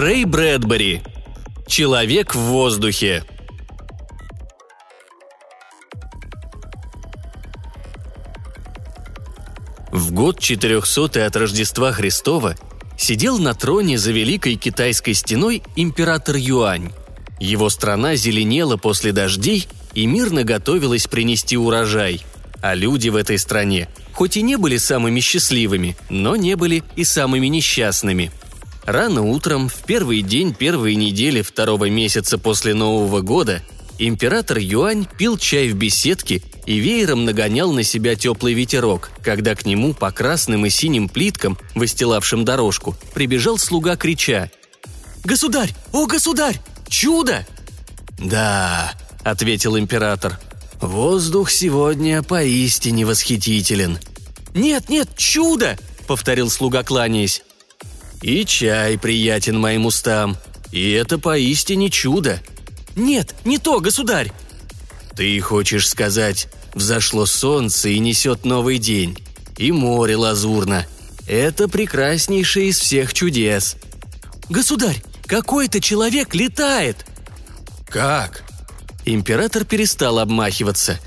Рэй Брэдбери. Человек в воздухе. В год 400 от Рождества Христова сидел на троне за Великой Китайской стеной император Юань. Его страна зеленела после дождей и мирно готовилась принести урожай. А люди в этой стране, хоть и не были самыми счастливыми, но не были и самыми несчастными. Рано утром, в первый день первой недели второго месяца после Нового года, император Юань пил чай в беседке и веером нагонял на себя теплый ветерок, когда к нему по красным и синим плиткам, выстилавшим дорожку, прибежал слуга, крича «Государь! О, государь! Чудо!» «Да», — ответил император, — «воздух сегодня поистине восхитителен». «Нет, нет, чудо!» — повторил слуга, кланяясь. «И чай приятен моим устам, и это поистине чудо». «Нет, не то, государь!» «Ты хочешь сказать, взошло солнце и несет новый день, и море лазурно. Это прекраснейшее из всех чудес». «Государь, какой-то человек летает!» «Как?» Император перестал обмахиваться.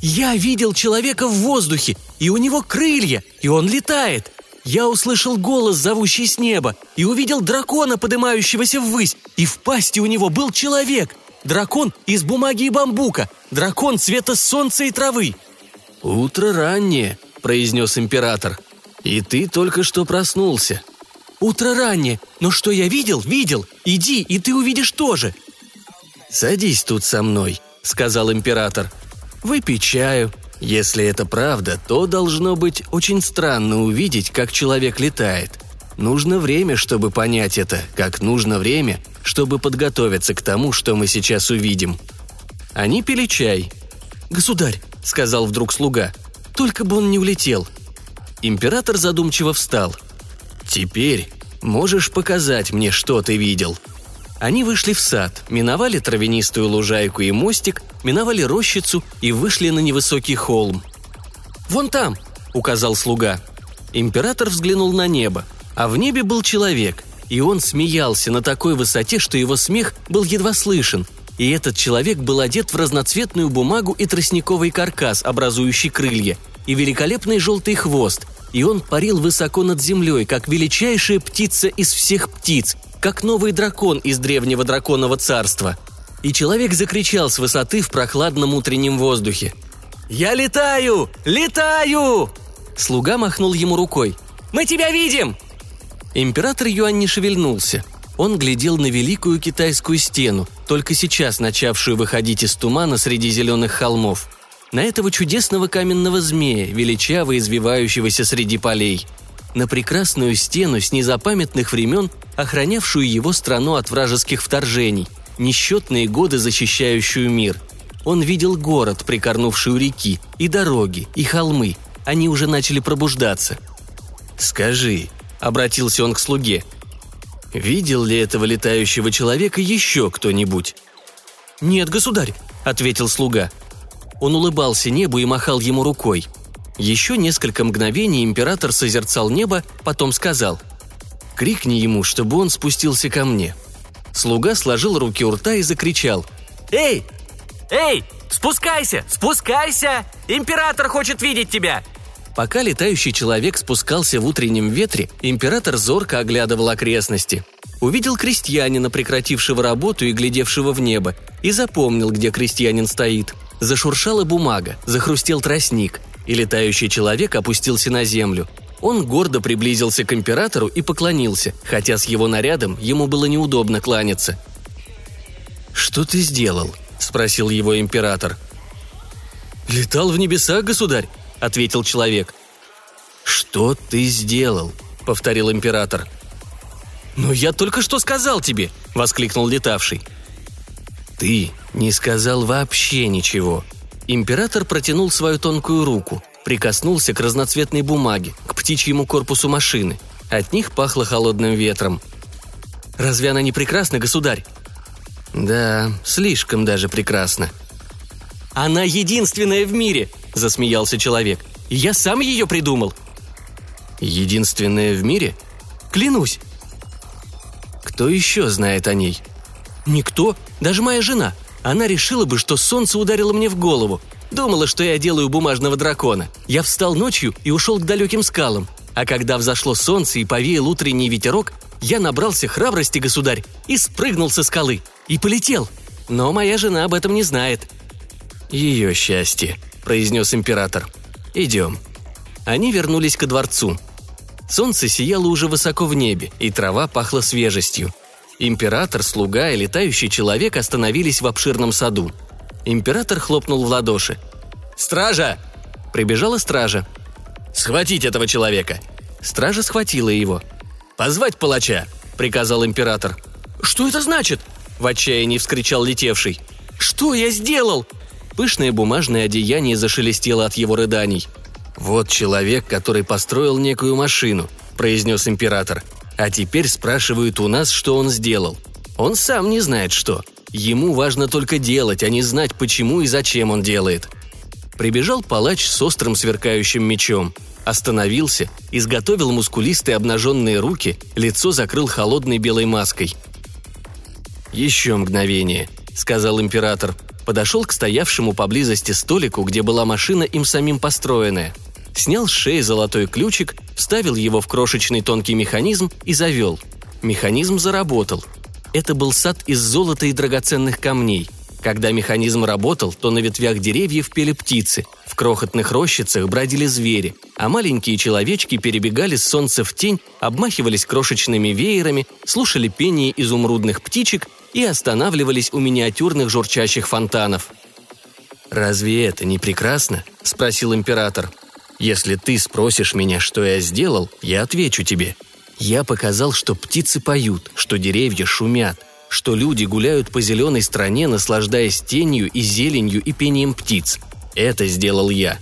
«Я видел человека в воздухе, и у него крылья, и он летает. Я услышал голос, зовущий с неба, и увидел дракона, поднимающегося ввысь, и в пасти у него был человек. Дракон из бумаги и бамбука, дракон цвета солнца и травы». «Утро раннее», — произнес император. «И ты только что проснулся». «Утро раннее, но что я видел, видел. Иди, и ты увидишь тоже». «Садись тут со мной», — сказал император. «Выпей чаю, если это правда, то должно быть очень странно увидеть, как человек летает. Нужно время, чтобы понять это, как нужно время, чтобы подготовиться к тому, что мы сейчас увидим. Они пили чай. «Государь», — сказал вдруг слуга, — «только бы он не улетел». Император задумчиво встал. «Теперь можешь показать мне, что ты видел», они вышли в сад, миновали травянистую лужайку и мостик, миновали рощицу и вышли на невысокий холм. «Вон там!» – указал слуга. Император взглянул на небо, а в небе был человек, и он смеялся на такой высоте, что его смех был едва слышен, и этот человек был одет в разноцветную бумагу и тростниковый каркас, образующий крылья, и великолепный желтый хвост, и он парил высоко над землей, как величайшая птица из всех птиц, как новый дракон из древнего драконового царства. И человек закричал с высоты в прохладном утреннем воздухе. «Я летаю! Летаю!» Слуга махнул ему рукой. «Мы тебя видим!» Император Юань не шевельнулся. Он глядел на великую китайскую стену, только сейчас начавшую выходить из тумана среди зеленых холмов. На этого чудесного каменного змея, величаво извивающегося среди полей – на прекрасную стену с незапамятных времен, охранявшую его страну от вражеских вторжений, несчетные годы защищающую мир. Он видел город, прикорнувший у реки, и дороги, и холмы. Они уже начали пробуждаться. «Скажи», — обратился он к слуге, — «видел ли этого летающего человека еще кто-нибудь?» «Нет, государь», — ответил слуга. Он улыбался небу и махал ему рукой — еще несколько мгновений император созерцал небо, потом сказал «Крикни ему, чтобы он спустился ко мне». Слуга сложил руки у рта и закричал «Эй! Эй! Спускайся! Спускайся! Император хочет видеть тебя!» Пока летающий человек спускался в утреннем ветре, император зорко оглядывал окрестности. Увидел крестьянина, прекратившего работу и глядевшего в небо, и запомнил, где крестьянин стоит. Зашуршала бумага, захрустел тростник и летающий человек опустился на землю. Он гордо приблизился к императору и поклонился, хотя с его нарядом ему было неудобно кланяться. «Что ты сделал?» – спросил его император. «Летал в небеса, государь», – ответил человек. «Что ты сделал?» – повторил император. «Ну, я только что сказал тебе!» – воскликнул летавший. «Ты не сказал вообще ничего», Император протянул свою тонкую руку, прикоснулся к разноцветной бумаге, к птичьему корпусу машины. От них пахло холодным ветром. «Разве она не прекрасна, государь?» «Да, слишком даже прекрасна». «Она единственная в мире!» – засмеялся человек. «Я сам ее придумал!» «Единственная в мире?» «Клянусь!» Кто еще знает о ней? Никто, даже моя жена. Она решила бы, что солнце ударило мне в голову. Думала, что я делаю бумажного дракона. Я встал ночью и ушел к далеким скалам. А когда взошло солнце и повеял утренний ветерок, я набрался храбрости, государь, и спрыгнул со скалы. И полетел. Но моя жена об этом не знает. «Ее счастье», — произнес император. «Идем». Они вернулись ко дворцу. Солнце сияло уже высоко в небе, и трава пахла свежестью. Император, слуга и летающий человек остановились в обширном саду. Император хлопнул в ладоши. «Стража!» Прибежала стража. «Схватить этого человека!» Стража схватила его. «Позвать палача!» – приказал император. «Что это значит?» – в отчаянии вскричал летевший. «Что я сделал?» Пышное бумажное одеяние зашелестело от его рыданий. «Вот человек, который построил некую машину», – произнес император. «А теперь спрашивают у нас, что он сделал. Он сам не знает, что. Ему важно только делать, а не знать, почему и зачем он делает». Прибежал палач с острым сверкающим мечом. Остановился, изготовил мускулистые обнаженные руки, лицо закрыл холодной белой маской. «Еще мгновение», — сказал император. Подошел к стоявшему поблизости столику, где была машина им самим построенная. Снял с шеи золотой ключик, вставил его в крошечный тонкий механизм и завел. Механизм заработал. Это был сад из золота и драгоценных камней — когда механизм работал, то на ветвях деревьев пели птицы, в крохотных рощицах бродили звери, а маленькие человечки перебегали с солнца в тень, обмахивались крошечными веерами, слушали пение изумрудных птичек и останавливались у миниатюрных журчащих фонтанов. «Разве это не прекрасно?» – спросил император. «Если ты спросишь меня, что я сделал, я отвечу тебе. Я показал, что птицы поют, что деревья шумят, что люди гуляют по зеленой стране, наслаждаясь тенью и зеленью и пением птиц. Это сделал я.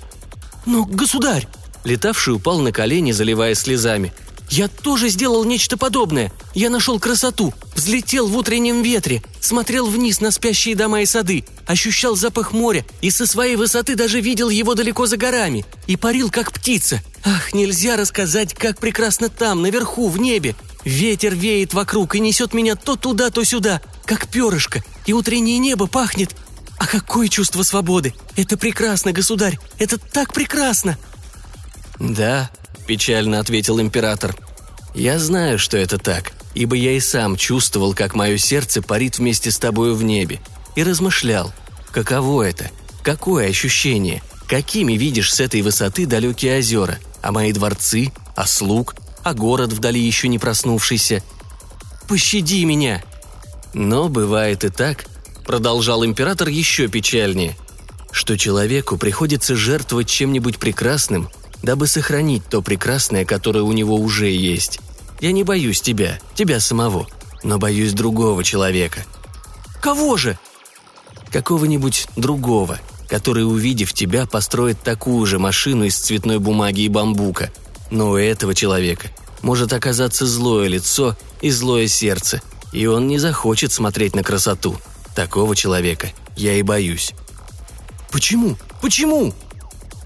«Но, государь!» Летавший упал на колени, заливая слезами. «Я тоже сделал нечто подобное. Я нашел красоту, взлетел в утреннем ветре, смотрел вниз на спящие дома и сады, ощущал запах моря и со своей высоты даже видел его далеко за горами. И парил, как птица. Ах, нельзя рассказать, как прекрасно там, наверху, в небе. Ветер веет вокруг и несет меня то туда, то сюда, как перышко, и утреннее небо пахнет. А какое чувство свободы! Это прекрасно, государь! Это так прекрасно!» «Да», — печально ответил император. «Я знаю, что это так, ибо я и сам чувствовал, как мое сердце парит вместе с тобою в небе, и размышлял, каково это, какое ощущение, какими видишь с этой высоты далекие озера, а мои дворцы, а слуг, а город вдали еще не проснувшийся. «Пощади меня!» Но бывает и так, продолжал император еще печальнее, что человеку приходится жертвовать чем-нибудь прекрасным, дабы сохранить то прекрасное, которое у него уже есть. Я не боюсь тебя, тебя самого, но боюсь другого человека. Кого же? Какого-нибудь другого, который, увидев тебя, построит такую же машину из цветной бумаги и бамбука – но у этого человека может оказаться злое лицо и злое сердце, и он не захочет смотреть на красоту. Такого человека я и боюсь. Почему? Почему?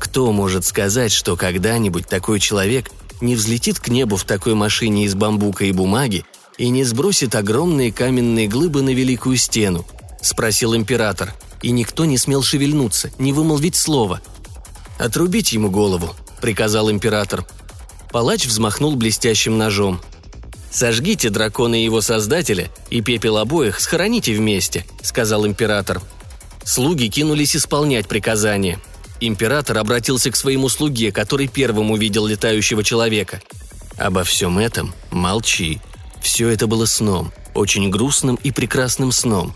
Кто может сказать, что когда-нибудь такой человек не взлетит к небу в такой машине из бамбука и бумаги и не сбросит огромные каменные глыбы на великую стену? Спросил император, и никто не смел шевельнуться, не вымолвить слова. «Отрубить ему голову», — приказал император. Палач взмахнул блестящим ножом. «Сожгите дракона и его создателя, и пепел обоих схороните вместе», — сказал император. Слуги кинулись исполнять приказание. Император обратился к своему слуге, который первым увидел летающего человека. «Обо всем этом молчи. Все это было сном, очень грустным и прекрасным сном.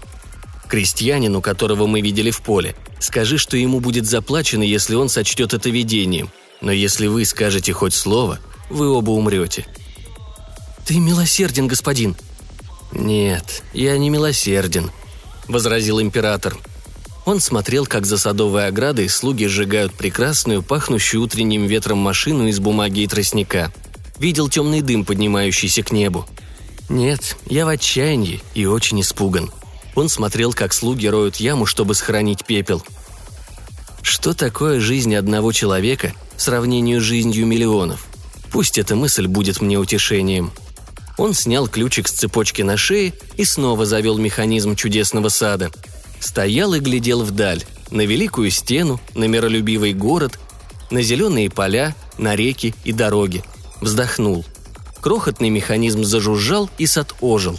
Крестьянину, которого мы видели в поле, скажи, что ему будет заплачено, если он сочтет это видением — но если вы скажете хоть слово, вы оба умрете». «Ты милосерден, господин». «Нет, я не милосерден», — возразил император. Он смотрел, как за садовой оградой слуги сжигают прекрасную, пахнущую утренним ветром машину из бумаги и тростника. Видел темный дым, поднимающийся к небу. «Нет, я в отчаянии и очень испуган». Он смотрел, как слуги роют яму, чтобы сохранить пепел. Что такое жизнь одного человека, в сравнению с жизнью миллионов. Пусть эта мысль будет мне утешением. Он снял ключик с цепочки на шее и снова завел механизм чудесного сада. Стоял и глядел вдаль, на великую стену, на миролюбивый город, на зеленые поля, на реки и дороги. Вздохнул. Крохотный механизм зажужжал, и сад ожил.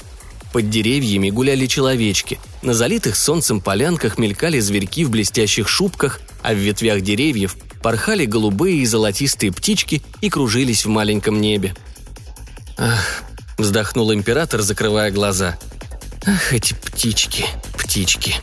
Под деревьями гуляли человечки, на залитых солнцем полянках мелькали зверьки в блестящих шубках, а в ветвях деревьев порхали голубые и золотистые птички и кружились в маленьком небе. «Ах», — вздохнул император, закрывая глаза. «Ах, эти птички, птички».